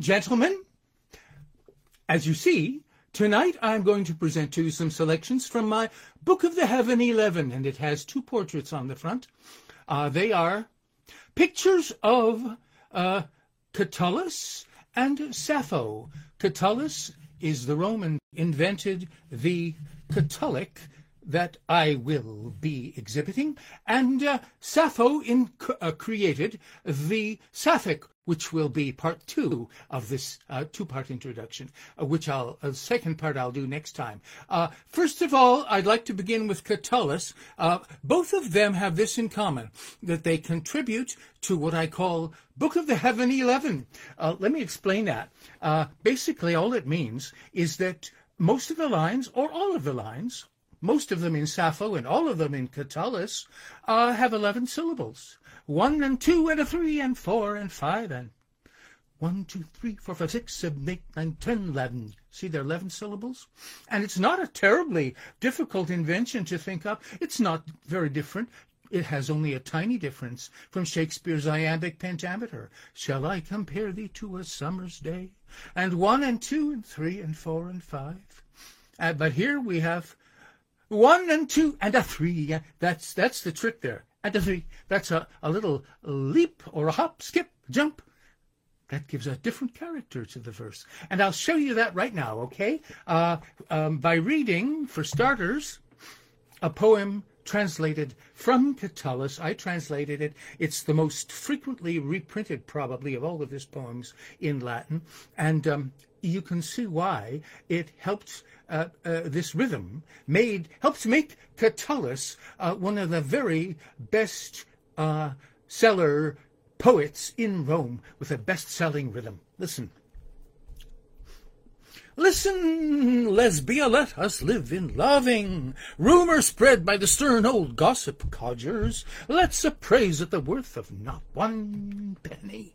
gentlemen, as you see, tonight I'm going to present to you some selections from my Book of the Heaven 11, and it has two portraits on the front. Uh, they are pictures of uh, Catullus and Sappho. Catullus is the Roman invented the catullic that I will be exhibiting, and uh, Sappho in, uh, created the Sapphic, which will be part two of this uh, two-part introduction, uh, which I'll, uh, second part I'll do next time. Uh, first of all, I'd like to begin with Catullus. both of them have this in common, that they contribute to what I call Book of the Heaven 11. let me explain that. basically, all it means is that most of the lines, or all of the lines, most of them in Sappho and all of them in Catullus, uh, have 11 syllables. One and two and a three and four and five and one, two, three, four, five, six, seven, eight, nine, ten, eleven. See, they're 11 syllables. And it's not a terribly difficult invention to think up. It's not very different. It has only a tiny difference from Shakespeare's iambic pentameter. Shall I compare thee to a summer's day? And one and two and three and four and five. Uh, but here we have one and two and a three. That's that's the trick there. That's a, a little leap or a hop, skip, jump. That gives a different character to the verse. And I'll show you that right now, okay? Uh, um, by reading, for starters, a poem translated from Catullus. I translated it. It's the most frequently reprinted, probably, of all of his poems in Latin. And um, you can see why it helped uh, uh, this rhythm made helped make Catullus uh, one of the very best uh, seller poets in Rome with a best-selling rhythm. Listen. Listen, Lesbia, let us live in loving. Rumor spread by the stern old gossip codgers. Let's appraise at the worth of not one penny.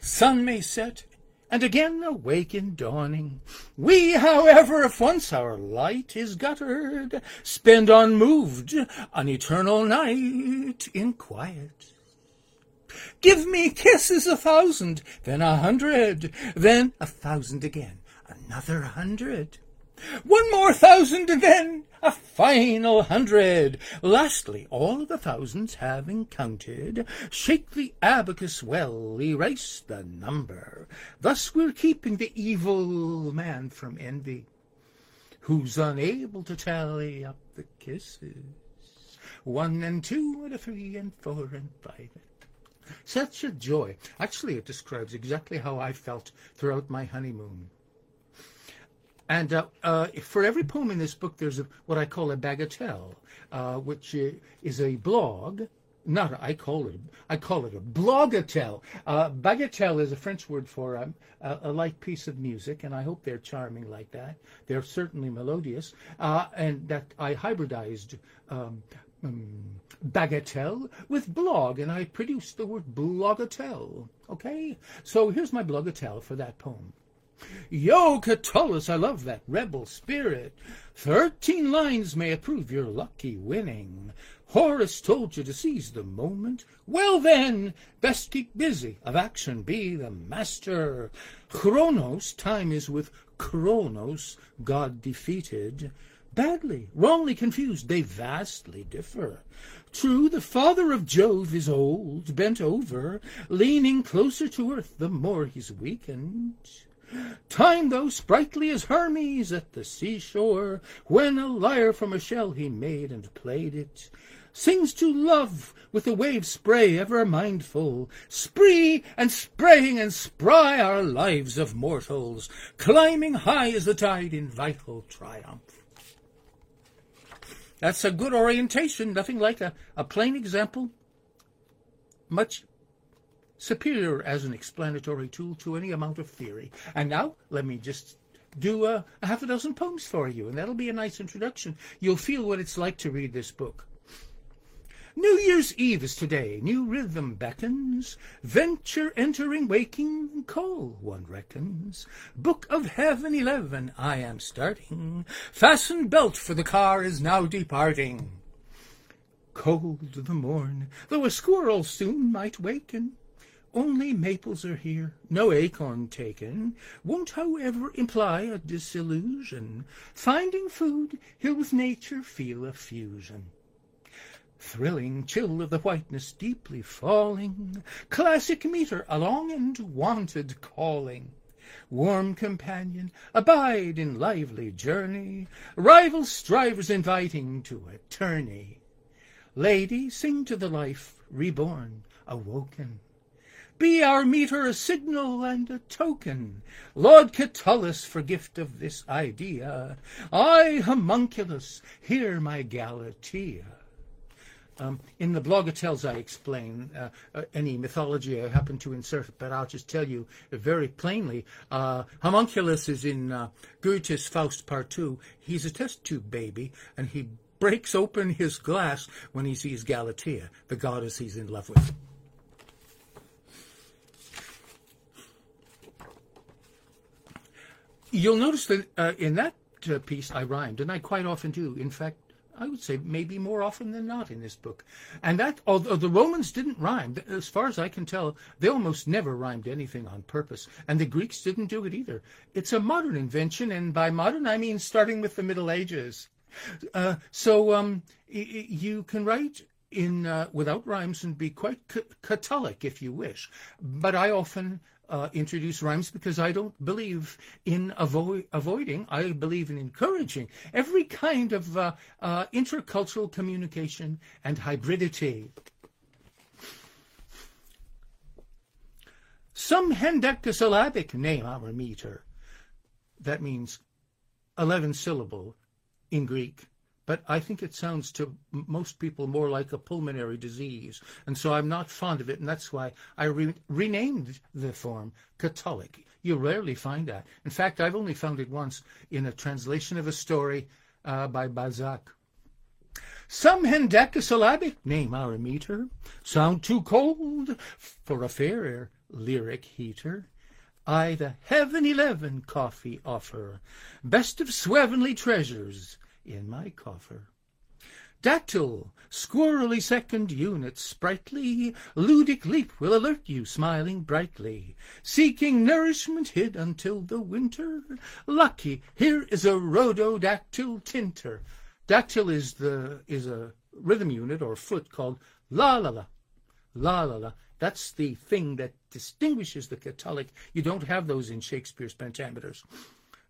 Sun may set and again awake in dawning. We, however, if once our light is guttered, spend unmoved an eternal night in quiet. Give me kisses a thousand, then a hundred, then a thousand again, another hundred. One more thousand, and then a final hundred. Lastly, all the thousands having counted, shake the abacus well, erase the number. Thus we're keeping the evil man from envy, who's unable to tally up the kisses. One and two and a three and four and five. Such a joy. Actually, it describes exactly how I felt throughout my honeymoon. And uh, uh, for every poem in this book, there's a, what I call a bagatelle, uh, which is a blog. Not I call it. I call it a blogatelle. Uh, bagatelle is a French word for um, a, a, light piece of music, and I hope they're charming like that. They're certainly melodious, uh, and that I hybridized um, um, bagatelle with blog, and I produced the word blogatelle. Okay, so here's my blogatelle for that poem. Yo, Catullus, I love that rebel spirit. Thirteen lines may approve your lucky winning. Horace told you to seize the moment. Well then, best keep busy, of action be the master. Chronos, time is with Chronos, God defeated. Badly, wrongly confused, they vastly differ. True, the father of Jove is old, bent over, leaning closer to earth the more he's weakened. Time, though, sprightly as Hermes at the seashore, when a lyre from a shell he made and played it, sings to love with the wave spray ever mindful, spree and spraying and spry our lives of mortals, climbing high as the tide in vital triumph. That's a good orientation, nothing like a, a plain example. Much superior as an explanatory tool to any amount of theory. And now, let me just do a, a half a dozen poems for you, and that'll be a nice introduction. You'll feel what it's like to read this book. New Year's Eve is today, new rhythm beckons, venture entering waking call, one reckons. Book of Heaven eleven, I am starting, fasten belt for the car is now departing. Cold the morn, though a squirrel soon might waken, Only maples are here, no acorn taken, won't, however, imply a disillusion. Finding food, he'll with nature feel a fusion. Thrilling chill of the whiteness deeply falling, classic meter along and wanted calling. Warm companion, abide in lively journey, rival strivers inviting to a tourney. Lady, sing to the life reborn, awoken. Be our meter a signal and a token. Lord Catullus, for gift of this idea, I, homunculus, hear my Galatea. Um, in the blogatelles, I explain uh, uh, any mythology I happen to insert, but I'll just tell you very plainly. Uh, homunculus is in uh, Goethe's Faust Part 2. He's a test tube baby, and he breaks open his glass when he sees Galatea, the goddess he's in love with. You'll notice that uh, in that uh, piece I rhymed, and I quite often do. In fact, I would say maybe more often than not in this book. And that, although the Romans didn't rhyme, as far as I can tell, they almost never rhymed anything on purpose. And the Greeks didn't do it either. It's a modern invention, and by modern I mean starting with the Middle Ages. Uh, so um, you can write in uh, without rhymes and be quite catullic if you wish. But I often uh, introduce rhymes because I don't believe in avo- avoiding. I believe in encouraging every kind of uh, uh, intercultural communication and hybridity. Some hendecasyllabic name our meter. That means 11 syllable in Greek, but I think it sounds to most people more like a pulmonary disease, and so I'm not fond of it, and that's why I re- renamed the form catullic. You rarely find that. In fact, I've only found it once in a translation of a story uh, by Balzac. Some hendecasyllabic name our meter, sound too cold for a fairer lyric heater. I the heaven eleven coffee offer, best of swevenly treasures, in my coffer. Dactyl, squirrely second unit, sprightly, ludic leap will alert you, smiling brightly, seeking nourishment hid until the winter. Lucky, here is a rhododactyl tinter. Dactyl is the is a rhythm unit or foot called la la la, la la la. That's the thing that distinguishes the catullic. You don't have those in Shakespeare's pentameters.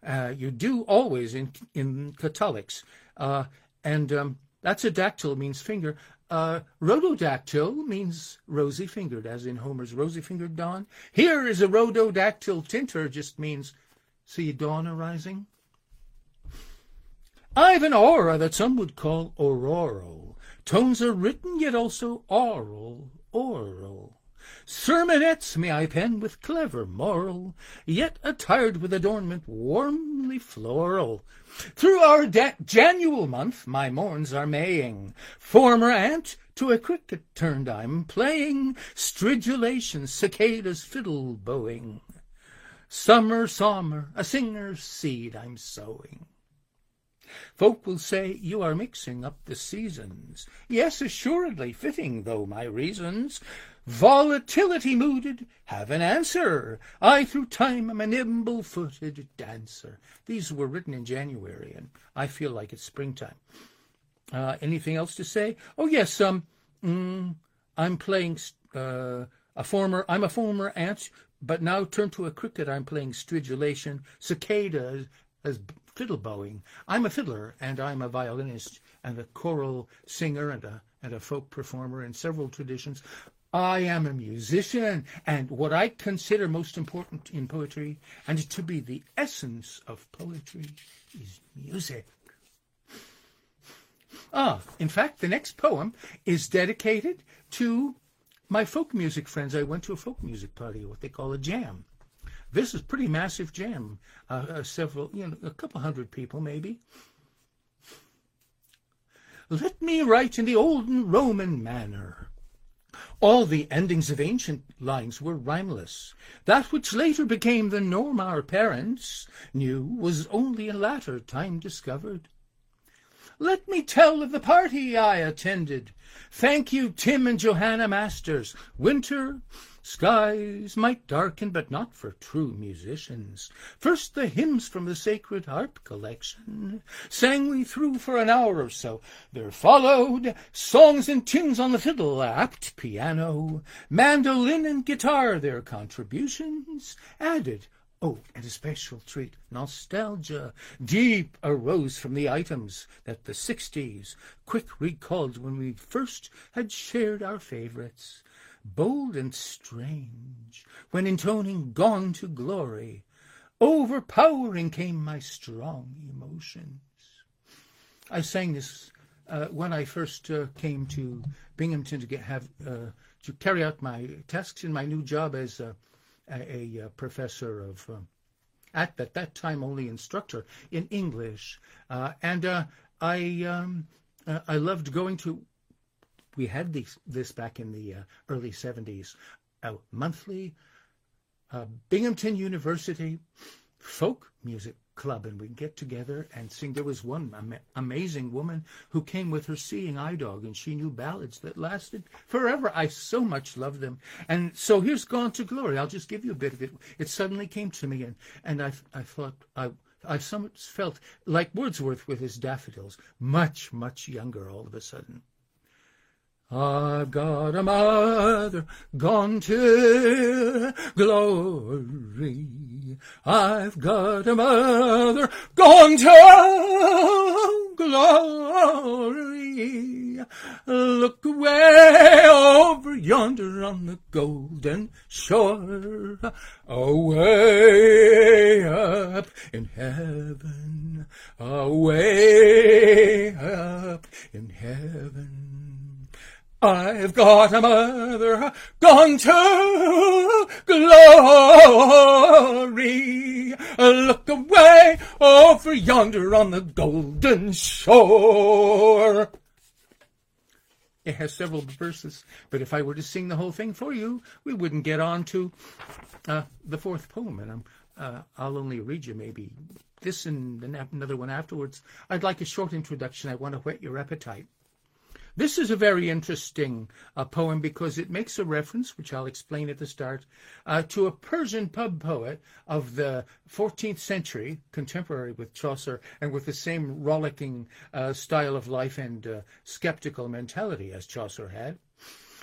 Uh, you do always in in catullics, uh, and um, that's a dactyl means finger. Uh, rhododactyl means rosy fingered, as in Homer's rosy fingered dawn. Here is a rhododactyl tinter, just means see dawn arising. I've an aura that some would call auroral. Tones are written, yet also oral, oral. Sermonettes may I pen with clever moral, yet attired with adornment warmly floral. Through our Janual month my morns are maying. Former aunt to a cricket turned I'm playing, stridulation, cicadas fiddle bowing. Summer, summer, a singer's seed I'm sowing. Folk will say you are mixing up the seasons. Yes, assuredly, fitting though my reasons. Volatility mooded, have an answer. I through time am a nimble-footed dancer. These were written in January, and I feel like it's springtime. Uh, anything else to say? Oh yes, um, mm, I'm playing uh, a former. I'm a former ant, but now turned to a cricket. I'm playing stridulation. Cicada as fiddle bowing. I'm a fiddler and I'm a violinist and a choral singer and a and a folk performer in several traditions. I am a musician, and what I consider most important in poetry, and to be the essence of poetry, is music. Ah, in fact, the next poem is dedicated to my folk music friends. I went to a folk music party, what they call a jam. This is pretty massive jam. Uh, uh, several, you know, a couple hundred people maybe. Let me write in the olden Roman manner. All the endings of ancient lines were rhymeless. That which later became the norm our parents knew was only in latter time discovered. Let me tell of the party I attended. Thank you, Tim and Johanna Masters. Winter skies might darken, but not for true musicians. First the hymns from the Sacred Harp collection sang we through for an hour or so. There followed songs and tunes on the fiddle, apt piano, mandolin and guitar, their contributions added Oh, and a special treat, nostalgia, deep arose from the items that the sixties quick recalled when we first had shared our favorites. Bold and strange, when intoning Gone to Glory, overpowering came my strong emotions. I sang this uh, when I first uh, came to Binghamton to get have uh, to carry out my tasks in my new job as a a, a professor of, uh, at, at that time only instructor in English. Uh, and uh, I, um, uh, I loved going to, we had this, this back in the uh, early 70s, a monthly Binghamton University folk music club and we'd get together and sing. There was one am- amazing woman who came with her seeing eye dog and she knew ballads that lasted forever. I so much loved them. And so here's Gone to Glory. I'll just give you a bit of it. It suddenly came to me and, and I, I thought I, I somewhat felt like Wordsworth with his daffodils, much, much younger all of a sudden. I've got a mother gone to glory. I've got a mother gone to glory. Look away over yonder on the golden shore. Away up in heaven. Away up in heaven. I've got a mother gone to glory. Look away over yonder on the golden shore. It has several verses, but if I were to sing the whole thing for you, we wouldn't get on to uh, the fourth poem, and uh, I'll only read you maybe this and another one afterwards. I'd like a short introduction. I want to whet your appetite. This is a very interesting uh, poem because it makes a reference, which I'll explain at the start, uh, to a Persian pub poet of the 14th century, contemporary with Chaucer, and with the same rollicking uh, style of life and uh, skeptical mentality as Chaucer had.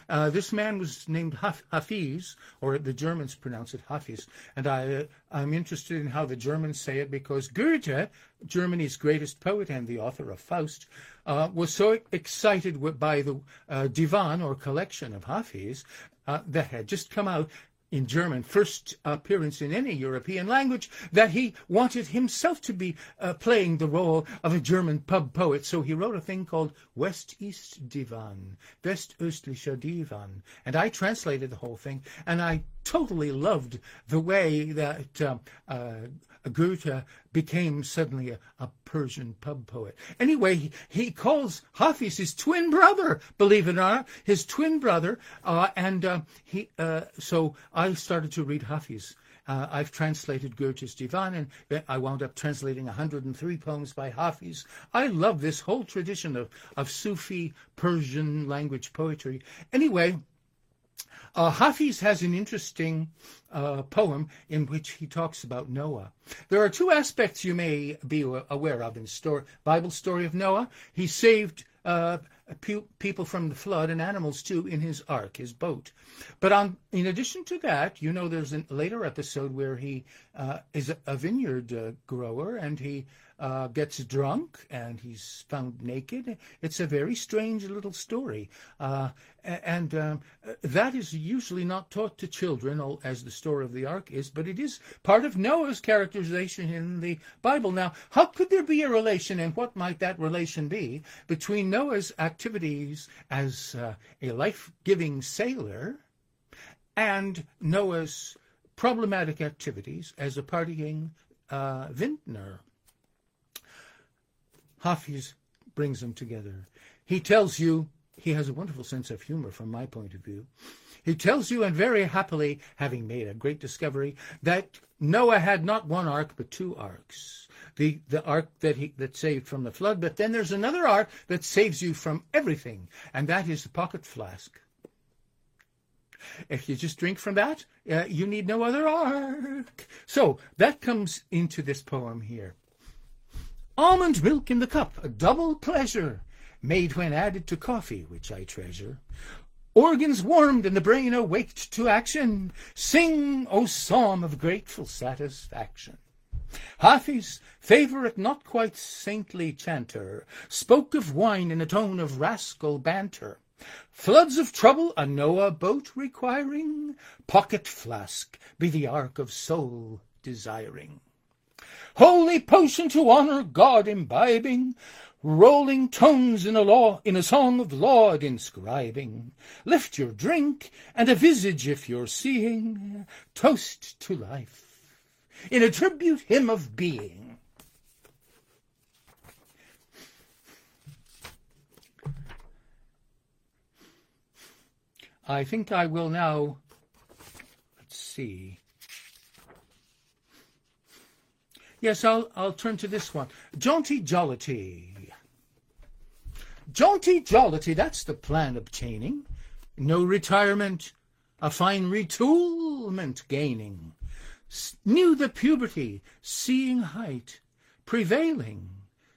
Uh, this man was named Hafiz, or the Germans pronounce it Hafis, and I, uh, I'm interested in how the Germans say it because Goethe, Germany's greatest poet and the author of Faust, uh, was so excited by the uh, divan or collection of Hafiz uh, that had just come out in German, first appearance in any European language, that he wanted himself to be uh, playing the role of a German pub poet. So he wrote a thing called West-East Divan, West-Östlicher Divan. And I translated the whole thing, and I totally loved the way that uh, uh, Goethe became suddenly a, a, Persian pub poet. Anyway, he, he, calls Hafiz his twin brother, believe it or not, his twin brother. Uh, and uh, he, uh, so I started to read Hafiz. Uh, I've translated Goethe's Divan, and I wound up translating 103 poems by Hafiz. I love this whole tradition of, of Sufi Persian language poetry. Anyway, uh, Hafiz has an interesting uh, poem in which he talks about Noah. There are two aspects you may be aware of in the story, Bible story of Noah. He saved uh, people from the flood and animals too in his ark, his boat. But on, in addition to that, you know, there's a later episode where he uh, is a, vineyard uh, grower and he uh, gets drunk and he's found naked. It's a very strange little story. Uh, and um, that is usually not taught to children, as the story of the ark is, but it is part of Noah's characterization in the Bible. Now, how could there be a relation, and what might that relation be, between Noah's activities as uh, a life giving sailor and Noah's problematic activities as a partying uh, vintner? Hafiz brings them together. He tells you, he has a wonderful sense of humor from my point of view. He tells you, and very happily, having made a great discovery, that Noah had not one ark but two arks. the, the ark that he that saved from the flood, but then there's another ark that saves you from everything, and that is the pocket flask. If you just drink from that, uh, you need no other ark. So that comes into this poem here. Almond milk in the cup, a double pleasure, made when added to coffee, which I treasure. Organs warmed and the brain awaked to action. Sing, O psalm of grateful satisfaction. Hafiz, favourite not quite saintly chanter, spoke of wine in a tone of rascal banter. Floods of trouble a Noah boat requiring, pocket flask be the ark of soul desiring. Holy potion to honour God imbibing, rolling tones in a law in a song of laud inscribing. Lift your drink and a visage if you're seeing, toast to life in a tribute hymn of being. I think I will now let's see. Yes, I'll I'll turn to this one. Jaunty Jollity. Jaunty jollity, that's the plan obtaining. No retirement, a fine retoolment gaining. New the puberty, seeing height, prevailing,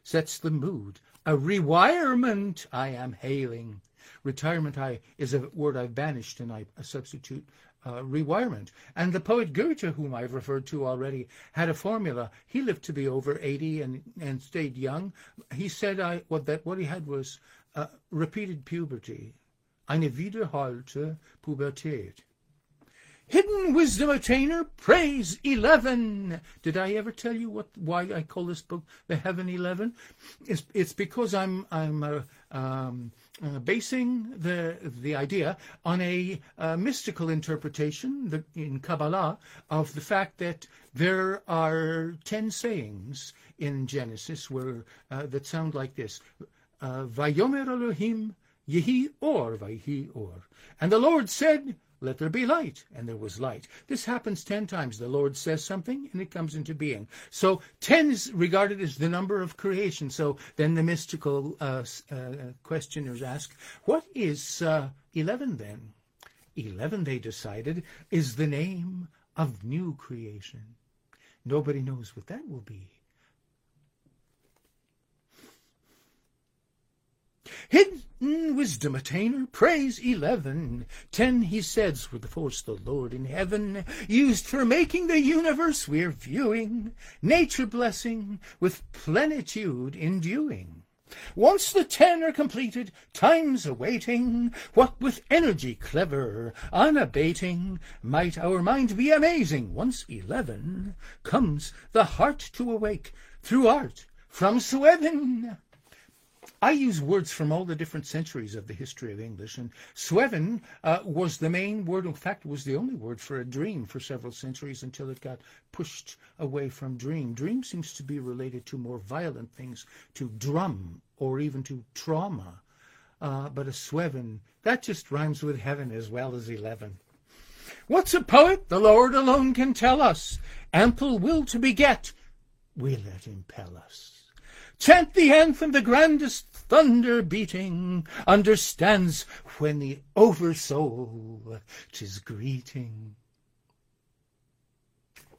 sets the mood. A rewirement I am hailing. Retirement I is a word I've banished and I substitute uh, rewirement. And the poet Goethe, whom I've referred to already, had a formula. He lived to be over 80 and, and stayed young. He said I, what, that what he had was uh, repeated puberty, eine wiederholte Pubertät. Hidden Wisdom Attainer, Praise 11. Did I ever tell you what why I call this book The Heaven 11? It's, it's because I'm, I'm uh, um, uh, basing the, the idea on a uh, mystical interpretation the, in Kabbalah of the fact that there are 10 sayings in Genesis where, uh, that sound like this. Uh, Vayomer Elohim Yehi Or Vayhi Or. And the Lord said, let there be light, and there was light. This happens ten times. The Lord says something, and it comes into being. So ten is regarded as the number of creation. So then the mystical uh, uh, questioners ask, what is uh, eleven then? Eleven, they decided, is the name of new creation. Nobody knows what that will be. Hidden wisdom attainer, praise eleven. Ten, he says, were the force the Lord in heaven used for making the universe we're viewing, nature blessing with plenitude enduing. Once the ten are completed, time's awaiting, what with energy clever, unabating, might our mind be amazing. Once eleven, comes the heart to awake through art from Sweven. I use words from all the different centuries of the history of English, and Sweven uh, was the main word. In fact, was the only word for a dream for several centuries until it got pushed away from dream. Dream seems to be related to more violent things, to drum or even to trauma. Uh, but a Sweven, that just rhymes with heaven as well as eleven. What's a poet? The Lord alone can tell us. Ample will to beget, we let impel us. Chant the anthem, the grandest thunder beating, understands when the oversoul tis greeting.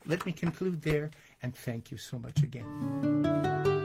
Let me conclude there and thank you so much again.